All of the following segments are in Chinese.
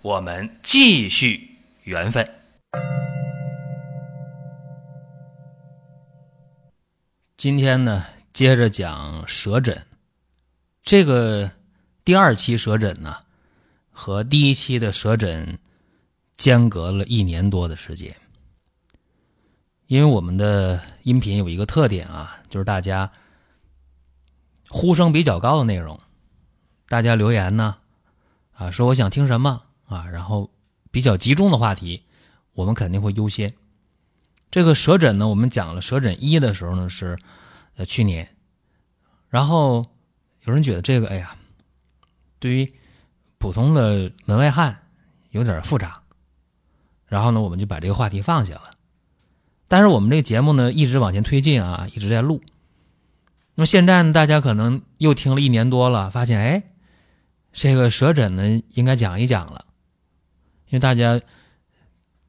我们继续缘分。今天呢，接着讲舌诊。这个第二期舌诊呢，和第一期的舌诊间隔了一年多的时间。因为我们的音频有一个特点啊，就是大家呼声比较高的内容，大家留言呢，啊，说我想听什么啊，然后比较集中的话题，我们肯定会优先。这个舌诊呢，我们讲了舌诊一的时候呢是，呃去年，然后有人觉得这个哎呀，对于普通的门外汉有点复杂，然后呢我们就把这个话题放下了。但是我们这个节目呢一直往前推进啊，一直在录。那么现在呢，大家可能又听了一年多了，发现哎，这个舌诊呢应该讲一讲了，因为大家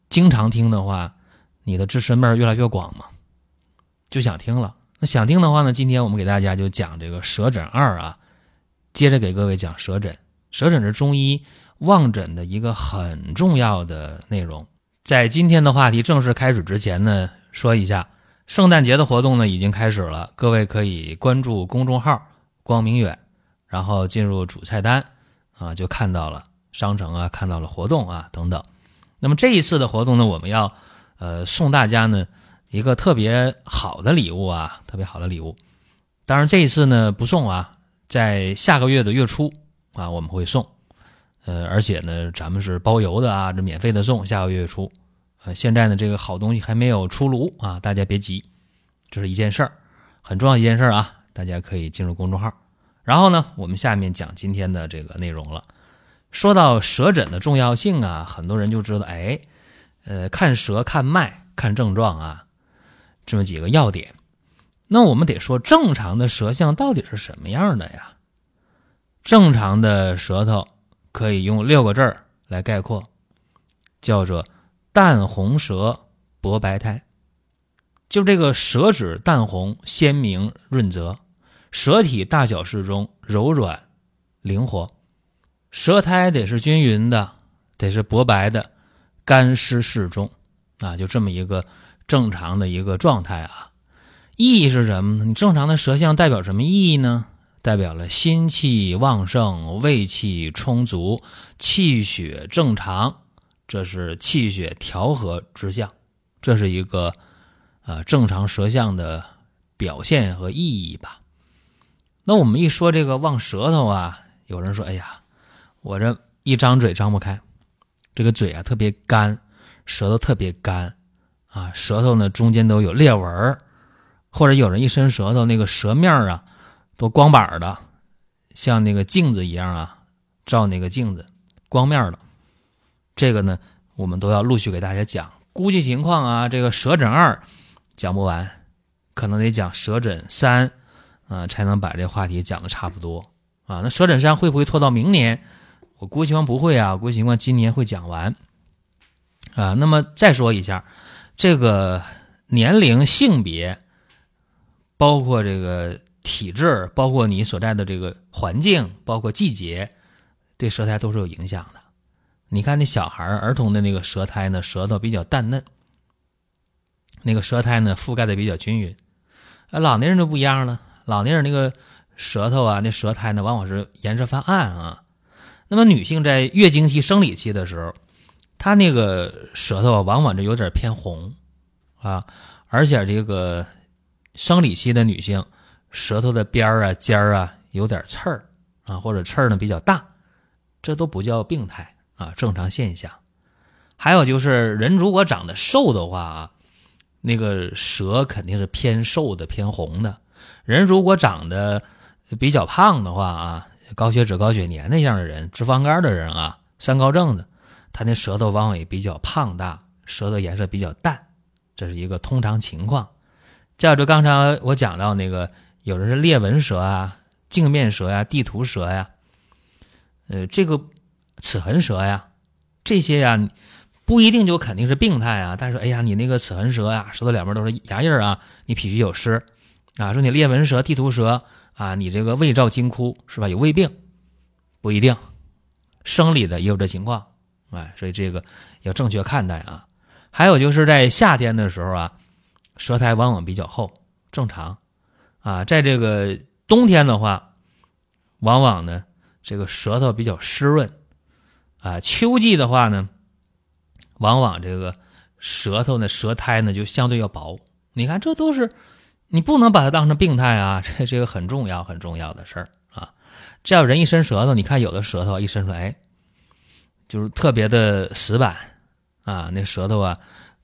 经常听的话。你的知识面越来越广嘛，就想听了。那想听的话呢，今天我们给大家就讲这个舌诊二啊，接着给各位讲舌诊。舌诊是中医望诊的一个很重要的内容。在今天的话题正式开始之前呢，说一下圣诞节的活动呢已经开始了，各位可以关注公众号“光明远”，然后进入主菜单啊，就看到了商城啊，看到了活动啊等等。那么这一次的活动呢，我们要。呃，送大家呢一个特别好的礼物啊，特别好的礼物。当然这一次呢不送啊，在下个月的月初啊我们会送。呃，而且呢咱们是包邮的啊，这免费的送，下个月初。呃，现在呢这个好东西还没有出炉啊，大家别急，这是一件事儿，很重要一件事儿啊，大家可以进入公众号。然后呢，我们下面讲今天的这个内容了。说到舌诊的重要性啊，很多人就知道，哎。呃，看舌、看脉、看症状啊，这么几个要点。那我们得说，正常的舌象到底是什么样的呀？正常的舌头可以用六个字儿来概括，叫做淡红舌、薄白苔。就这个舌质淡红、鲜明、润泽，舌体大小适中、柔软、灵活，舌苔得是均匀的，得是薄白的。干湿适中，啊，就这么一个正常的一个状态啊。意义是什么呢？你正常的舌象代表什么意义呢？代表了心气旺盛、胃气充足、气血正常，这是气血调和之象，这是一个啊正常舌象的表现和意义吧。那我们一说这个旺舌头啊，有人说：“哎呀，我这一张嘴张不开。”这个嘴啊特别干，舌头特别干，啊，舌头呢中间都有裂纹或者有人一伸舌头，那个舌面啊都光板的，像那个镜子一样啊，照那个镜子，光面的。这个呢，我们都要陆续给大家讲。估计情况啊，这个舌诊二讲不完，可能得讲舌诊三啊，才能把这话题讲的差不多啊。那舌诊三会不会拖到明年？我估计情况不会啊，估计情况今年会讲完，啊，那么再说一下，这个年龄、性别，包括这个体质，包括你所在的这个环境，包括季节，对舌苔都是有影响的。你看那小孩儿、童的那个舌苔呢，舌头比较淡嫩，那个舌苔呢覆盖的比较均匀，啊，老年人就不一样了，老年人那个舌头啊，那舌苔呢往往是颜色发暗啊。那么女性在月经期、生理期的时候，她那个舌头，往往就有点偏红，啊，而且这个生理期的女性，舌头的边儿啊、尖儿啊有点刺儿啊，或者刺儿呢比较大，这都不叫病态啊，正常现象。还有就是人如果长得瘦的话啊，那个舌肯定是偏瘦的、偏红的；人如果长得比较胖的话啊。高血脂、高血粘那样的人，脂肪肝的人啊，三高症的，他那舌头往往也比较胖大，舌头颜色比较淡，这是一个通常情况。再者，刚才我讲到那个，有的是裂纹舌啊、镜面舌呀、地图舌呀，呃，这个齿痕舌呀，这些呀，不一定就肯定是病态啊。但是，哎呀，你那个齿痕舌呀，舌头两边都是牙印啊，你脾虚有湿啊，说你裂纹舌、地图舌啊，你这个胃照金枯是吧？有胃病，不一定，生理的也有这情况，哎，所以这个要正确看待啊。还有就是在夏天的时候啊。舌苔往往比较厚，正常，啊，在这个冬天的话，往往呢，这个舌头比较湿润，啊，秋季的话呢，往往这个舌头呢，舌苔呢就相对要薄。你看，这都是你不能把它当成病态啊，这这个很重要很重要的事儿啊。这要人一伸舌头，你看有的舌头一伸出来，哎，就是特别的死板啊，那舌头啊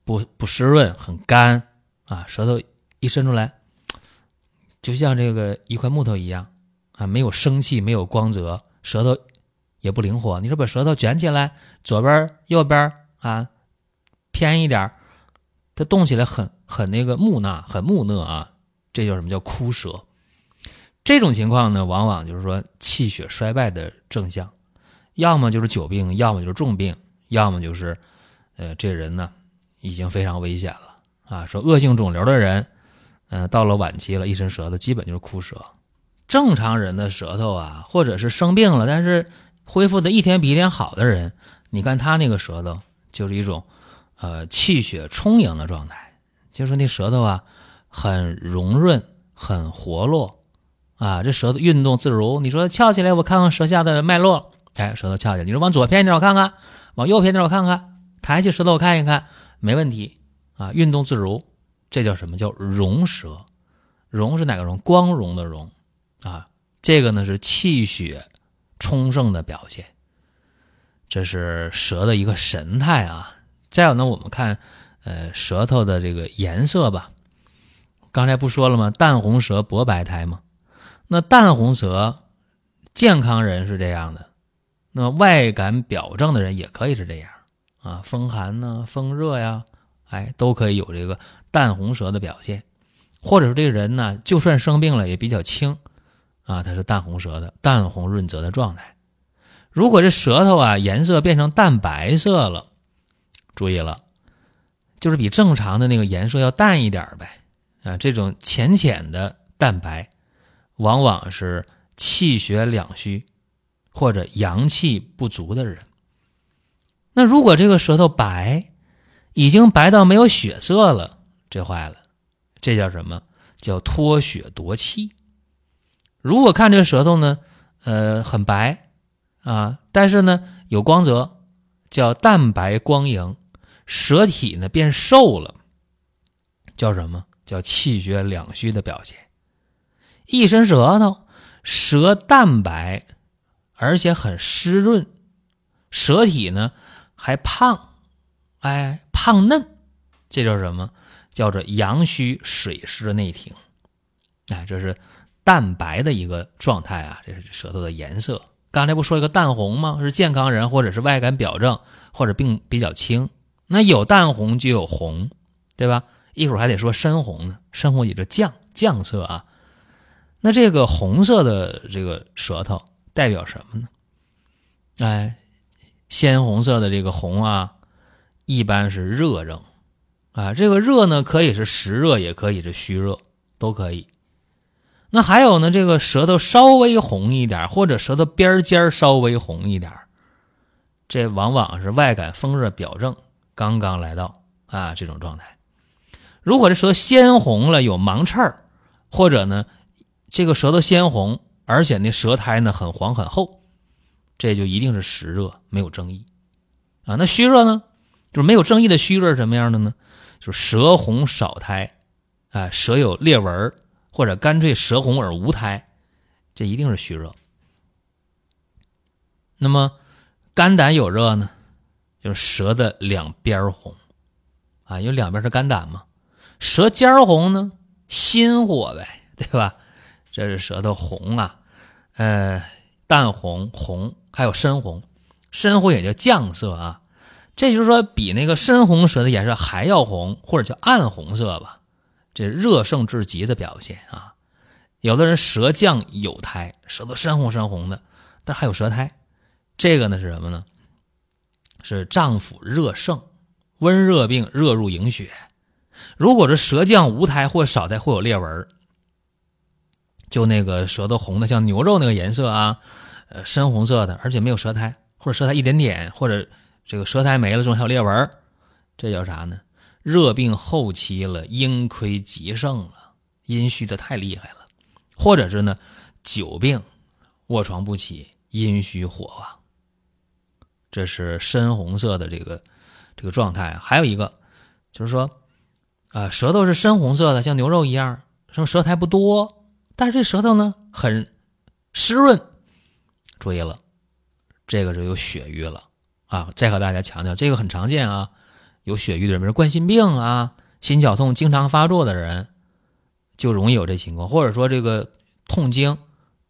不不湿润，很干。啊，舌头一伸出来，就像这个一块木头一样啊，没有生气，没有光泽，舌头也不灵活。你说把舌头卷起来，左边、右边啊，偏一点，它动起来很很那个木讷，很木讷啊。这叫什么叫枯舌？这种情况呢，往往就是说气血衰败的症象，要么就是久病，要么就是重病，要么就是呃，这人呢已经非常危险了。啊，说恶性肿瘤的人，嗯，到了晚期了，一伸舌头基本就是枯舌。正常人的舌头啊，或者是生病了，但是恢复的一天比一天好的人，你看他那个舌头就是一种，呃，气血充盈的状态，就是那舌头啊，很融润，很活络，啊，这舌头运动自如。你说翘起来，我看看舌下的脉络，哎，舌头翘起来。你说往左偏一点，我看看；往右偏一点，我看看。抬起舌头，我看一看，没问题。啊，运动自如，这叫什么叫荣舌？荣是哪个荣？光荣的荣啊，这个呢是气血充盛的表现，这是舌的一个神态啊。再有呢，我们看呃舌头的这个颜色吧。刚才不说了吗？淡红舌，薄白苔吗？那淡红舌，健康人是这样的，那外感表症的人也可以是这样啊，风寒呢，风热呀。哎，都可以有这个淡红舌的表现，或者说这个人呢，就算生病了也比较轻，啊，他是淡红舌的，淡红润泽的状态。如果这舌头啊颜色变成淡白色了，注意了，就是比正常的那个颜色要淡一点呗，啊，这种浅浅的蛋白，往往是气血两虚或者阳气不足的人。那如果这个舌头白，已经白到没有血色了，这坏了，这叫什么？叫脱血夺气。如果看这个舌头呢，呃，很白啊，但是呢有光泽，叫蛋白光莹，舌体呢变瘦了，叫什么？叫气血两虚的表现。一伸舌头，舌淡白，而且很湿润，舌体呢还胖。哎，胖嫩，这叫什么？叫做阳虚水湿内停。哎，这是淡白的一个状态啊。这是舌头的颜色。刚才不说一个淡红吗？是健康人或者是外感表症或者病比较轻。那有淡红就有红，对吧？一会儿还得说深红呢。深红也是酱酱色啊。那这个红色的这个舌头代表什么呢？哎，鲜红色的这个红啊。一般是热症，啊，这个热呢可以是实热，也可以是虚热，都可以。那还有呢，这个舌头稍微红一点，或者舌头边尖稍微红一点，这往往是外感风热表症刚刚来到啊这种状态。如果这舌鲜红了，有芒刺儿，或者呢这个舌头鲜红，而且那舌苔呢很黄很厚，这就一定是实热，没有争议啊。那虚热呢？就是没有正义的虚热是什么样的呢？就是舌红少苔，啊，舌有裂纹或者干脆舌红而无苔，这一定是虚热。那么肝胆有热呢，就是舌的两边红，啊，因为两边是肝胆嘛。舌尖儿红呢，心火呗，对吧？这是舌头红啊，呃，淡红、红，还有深红，深红也叫绛色啊。这就是说，比那个深红舌的颜色还要红，或者叫暗红色吧，这热盛至极的表现啊。有的人舌降有苔，舌头深红深红的，但还有舌苔，这个呢是什么呢？是脏腑热盛，温热病热入营血。如果是舌降无苔或少苔或有裂纹，就那个舌头红的像牛肉那个颜色啊，呃深红色的，而且没有舌苔，或者舌苔一点点，或者。这个舌苔没了，中还有裂纹，这叫啥呢？热病后期了，阴亏极盛了，阴虚的太厉害了，或者是呢，久病卧床不起，阴虚火旺，这是深红色的这个这个状态。还有一个就是说，啊，舌头是深红色的，像牛肉一样，什么舌苔不多，但是这舌头呢很湿润，注意了，这个是有血瘀了。啊，再和大家强调，这个很常见啊，有血瘀的人，比如冠心病啊、心绞痛经常发作的人，就容易有这情况，或者说这个痛经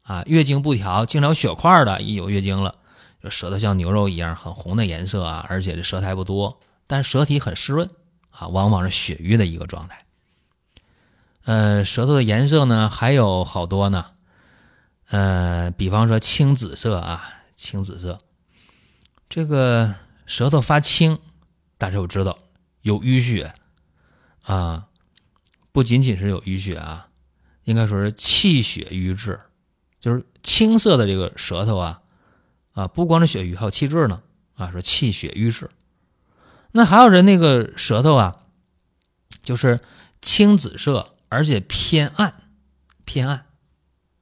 啊、月经不调、经常有血块的，一有月经了，就舌头像牛肉一样很红的颜色啊，而且这舌苔不多，但舌体很湿润啊，往往是血瘀的一个状态。呃，舌头的颜色呢还有好多呢，呃，比方说青紫色啊，青紫色。这个舌头发青，大家都知道有淤血啊，不仅仅是有淤血啊，应该说是气血瘀滞，就是青色的这个舌头啊啊，不光是血瘀，还有气滞呢啊，说气血瘀滞。那还有人那个舌头啊，就是青紫色，而且偏暗，偏暗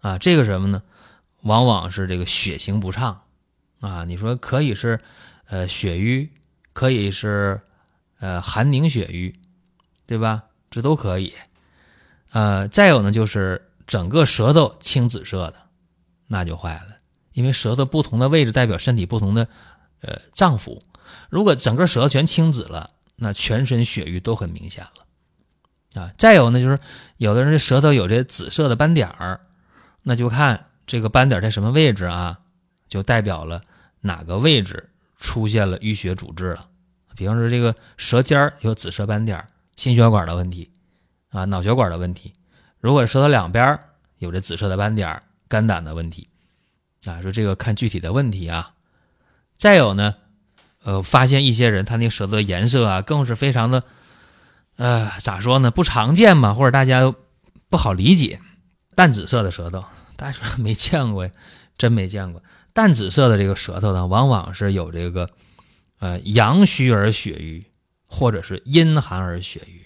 啊，这个什么呢？往往是这个血行不畅。啊，你说可以是，呃，血瘀，可以是，呃，寒凝血瘀，对吧？这都可以。呃，再有呢，就是整个舌头青紫色的，那就坏了，因为舌头不同的位置代表身体不同的，呃，脏腑。如果整个舌头全青紫了，那全身血瘀都很明显了。啊，再有呢，就是有的人舌头有这紫色的斑点儿，那就看这个斑点在什么位置啊，就代表了。哪个位置出现了淤血阻滞了？比方说这个舌尖有紫色斑点，心血管的问题啊，脑血管的问题。如果舌头两边有这紫色的斑点，肝胆的问题啊，说这个看具体的问题啊。再有呢，呃，发现一些人他那舌头的颜色啊，更是非常的，呃，咋说呢？不常见嘛，或者大家不好理解，淡紫色的舌头，大家说没见过呀，真没见过。淡紫色的这个舌头呢，往往是有这个，呃，阳虚而血瘀，或者是阴寒而血瘀。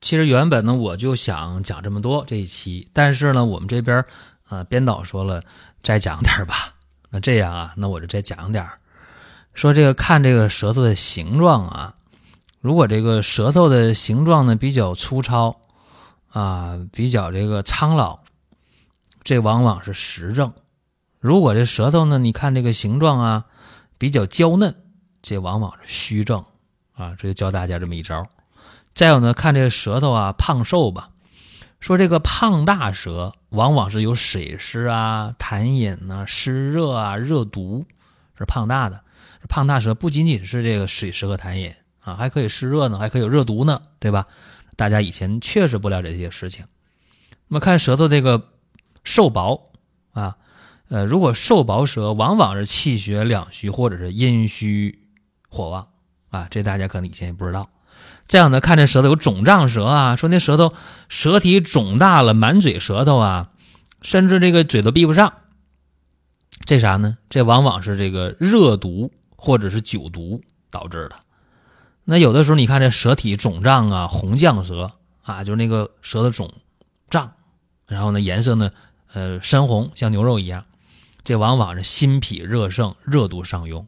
其实原本呢，我就想讲这么多这一期，但是呢，我们这边呃，编导说了再讲点吧。那这样啊，那我就再讲点说这个看这个舌头的形状啊，如果这个舌头的形状呢比较粗糙啊，比较这个苍老，这往往是实症。如果这舌头呢，你看这个形状啊，比较娇嫩，这往往是虚症啊。这就教大家这么一招。再有呢，看这个舌头啊，胖瘦吧。说这个胖大舌，往往是有水湿啊、痰饮啊、湿热啊、热毒，是胖大的。胖大舌不仅仅是这个水湿和痰饮啊，还可以湿热呢，还可以有热毒呢，对吧？大家以前确实不了解这些事情。那么看舌头这个瘦薄啊。呃，如果瘦薄舌，往往是气血两虚或者是阴虚火旺啊，这大家可能以前也不知道。再有呢，看这舌头有肿胀舌啊，说那舌头舌体肿大了，满嘴舌头啊，甚至这个嘴都闭不上，这啥呢？这往往是这个热毒或者是酒毒导致的。那有的时候你看这舌体肿胀啊，红绛舌啊，就是那个舌头肿胀，然后呢颜色呢，呃深红，像牛肉一样。这往往是心脾热盛，热毒上涌。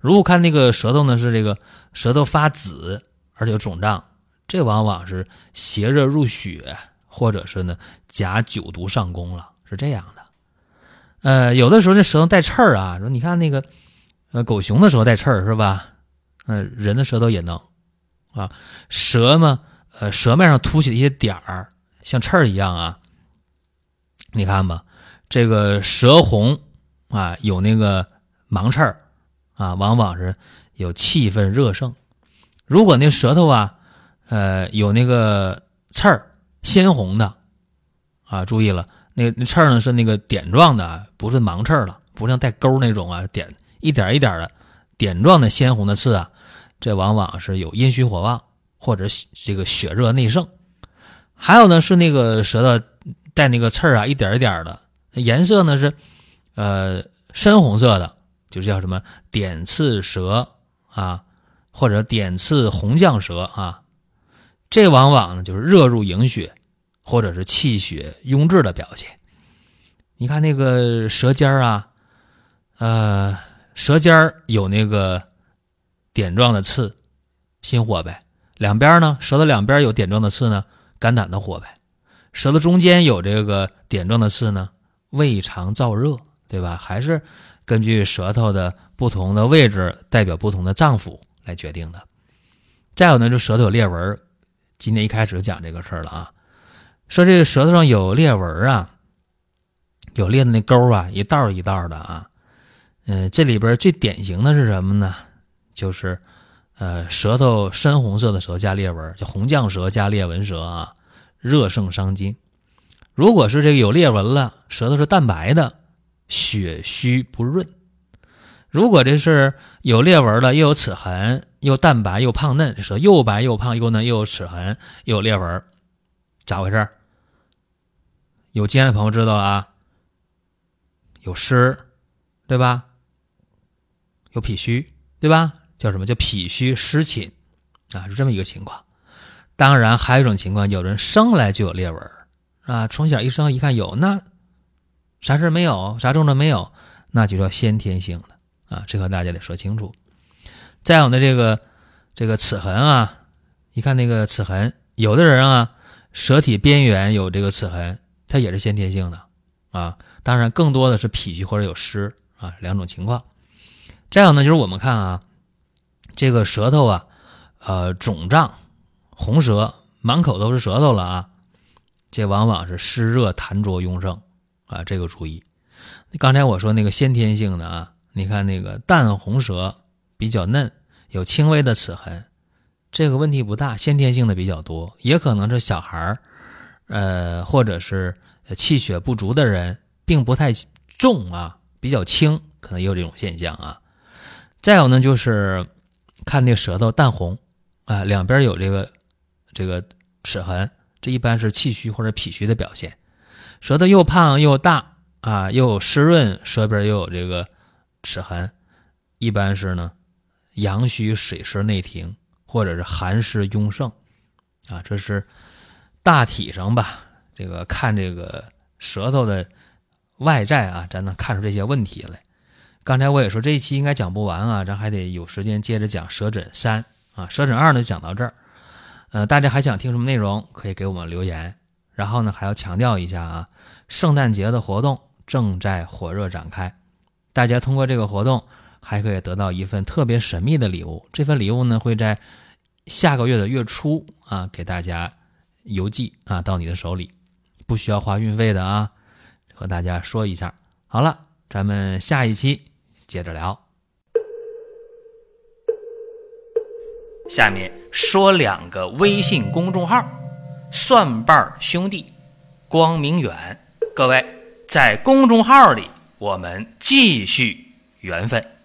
如果看那个舌头呢，是这个舌头发紫，而且肿胀，这往往是邪热入血，或者是呢假酒毒上攻了，是这样的。呃，有的时候这舌头带刺儿啊，说你看那个呃狗熊的时候带刺儿是吧？嗯，人的舌头也能啊，舌嘛，呃，舌面上凸起的一些点儿，像刺儿一样啊。你看吧，这个舌红。啊，有那个芒刺儿啊，往往是有气氛热盛。如果那舌头啊，呃，有那个刺儿，鲜红的，啊，注意了，那那刺儿呢是那个点状的，不是盲刺儿了，不像带钩那种啊，点一点一点的点状的鲜红的刺啊，这往往是有阴虚火旺或者这个血热内盛。还有呢是那个舌头带那个刺儿啊，一点一点的，颜色呢是呃深红色的，就是叫什么点刺舌啊。或者点刺红绛舌啊，这往往呢就是热入营血，或者是气血壅滞的表现。你看那个舌尖儿啊，呃，舌尖儿有那个点状的刺，心火呗；两边呢，舌头两边有点状的刺呢，肝胆的火呗；舌头中间有这个点状的刺呢，胃肠燥热，对吧？还是根据舌头的不同的位置，代表不同的脏腑。来决定的，再有呢，就舌头有裂纹。今天一开始就讲这个事儿了啊，说这个舌头上有裂纹啊，有裂的那沟啊，一道一道的啊。嗯，这里边最典型的是什么呢？就是呃，舌头深红色的舌加裂纹，叫红绛舌加裂纹舌啊，热盛伤津。如果是这个有裂纹了，舌头是淡白的，血虚不润。如果这是有裂纹了，又有齿痕，又淡白又胖嫩，舌又白又胖又嫩，又有齿痕又有裂纹，咋回事？有经验的朋友知道了啊，有湿，对吧？有脾虚，对吧？叫什么叫脾虚湿侵啊？是这么一个情况。当然还有一种情况，有人生来就有裂纹啊，从小一生一看有，那啥事没有，啥症状没有，那就叫先天性的。啊，这和大家得说清楚。再有呢，这个这个齿痕啊，一看那个齿痕，有的人啊，舌体边缘有这个齿痕，它也是先天性的啊。当然，更多的是脾虚或者有湿啊两种情况。再有呢，就是我们看啊，这个舌头啊，呃，肿胀、红舌，满口都是舌头了啊，这往往是湿热痰浊壅盛啊，这个注意。刚才我说那个先天性的啊。你看那个淡红舌比较嫩，有轻微的齿痕，这个问题不大，先天性的比较多，也可能是小孩儿，呃，或者是气血不足的人，并不太重啊，比较轻，可能也有这种现象啊。再有呢，就是看那舌头淡红啊，两边有这个这个齿痕，这一般是气虚或者脾虚的表现。舌头又胖又大啊，又湿润，舌边又有这个。齿痕一般是呢，阳虚水湿内停，或者是寒湿壅盛，啊，这是大体上吧。这个看这个舌头的外在啊，咱能看出这些问题来。刚才我也说这一期应该讲不完啊，咱还得有时间接着讲舌诊三啊，舌诊二呢就讲到这儿。呃，大家还想听什么内容，可以给我们留言。然后呢，还要强调一下啊，圣诞节的活动正在火热展开。大家通过这个活动，还可以得到一份特别神秘的礼物。这份礼物呢，会在下个月的月初啊，给大家邮寄啊到你的手里，不需要花运费的啊。和大家说一下。好了，咱们下一期接着聊。下面说两个微信公众号：蒜瓣兄弟、光明远。各位在公众号里。我们继续缘分。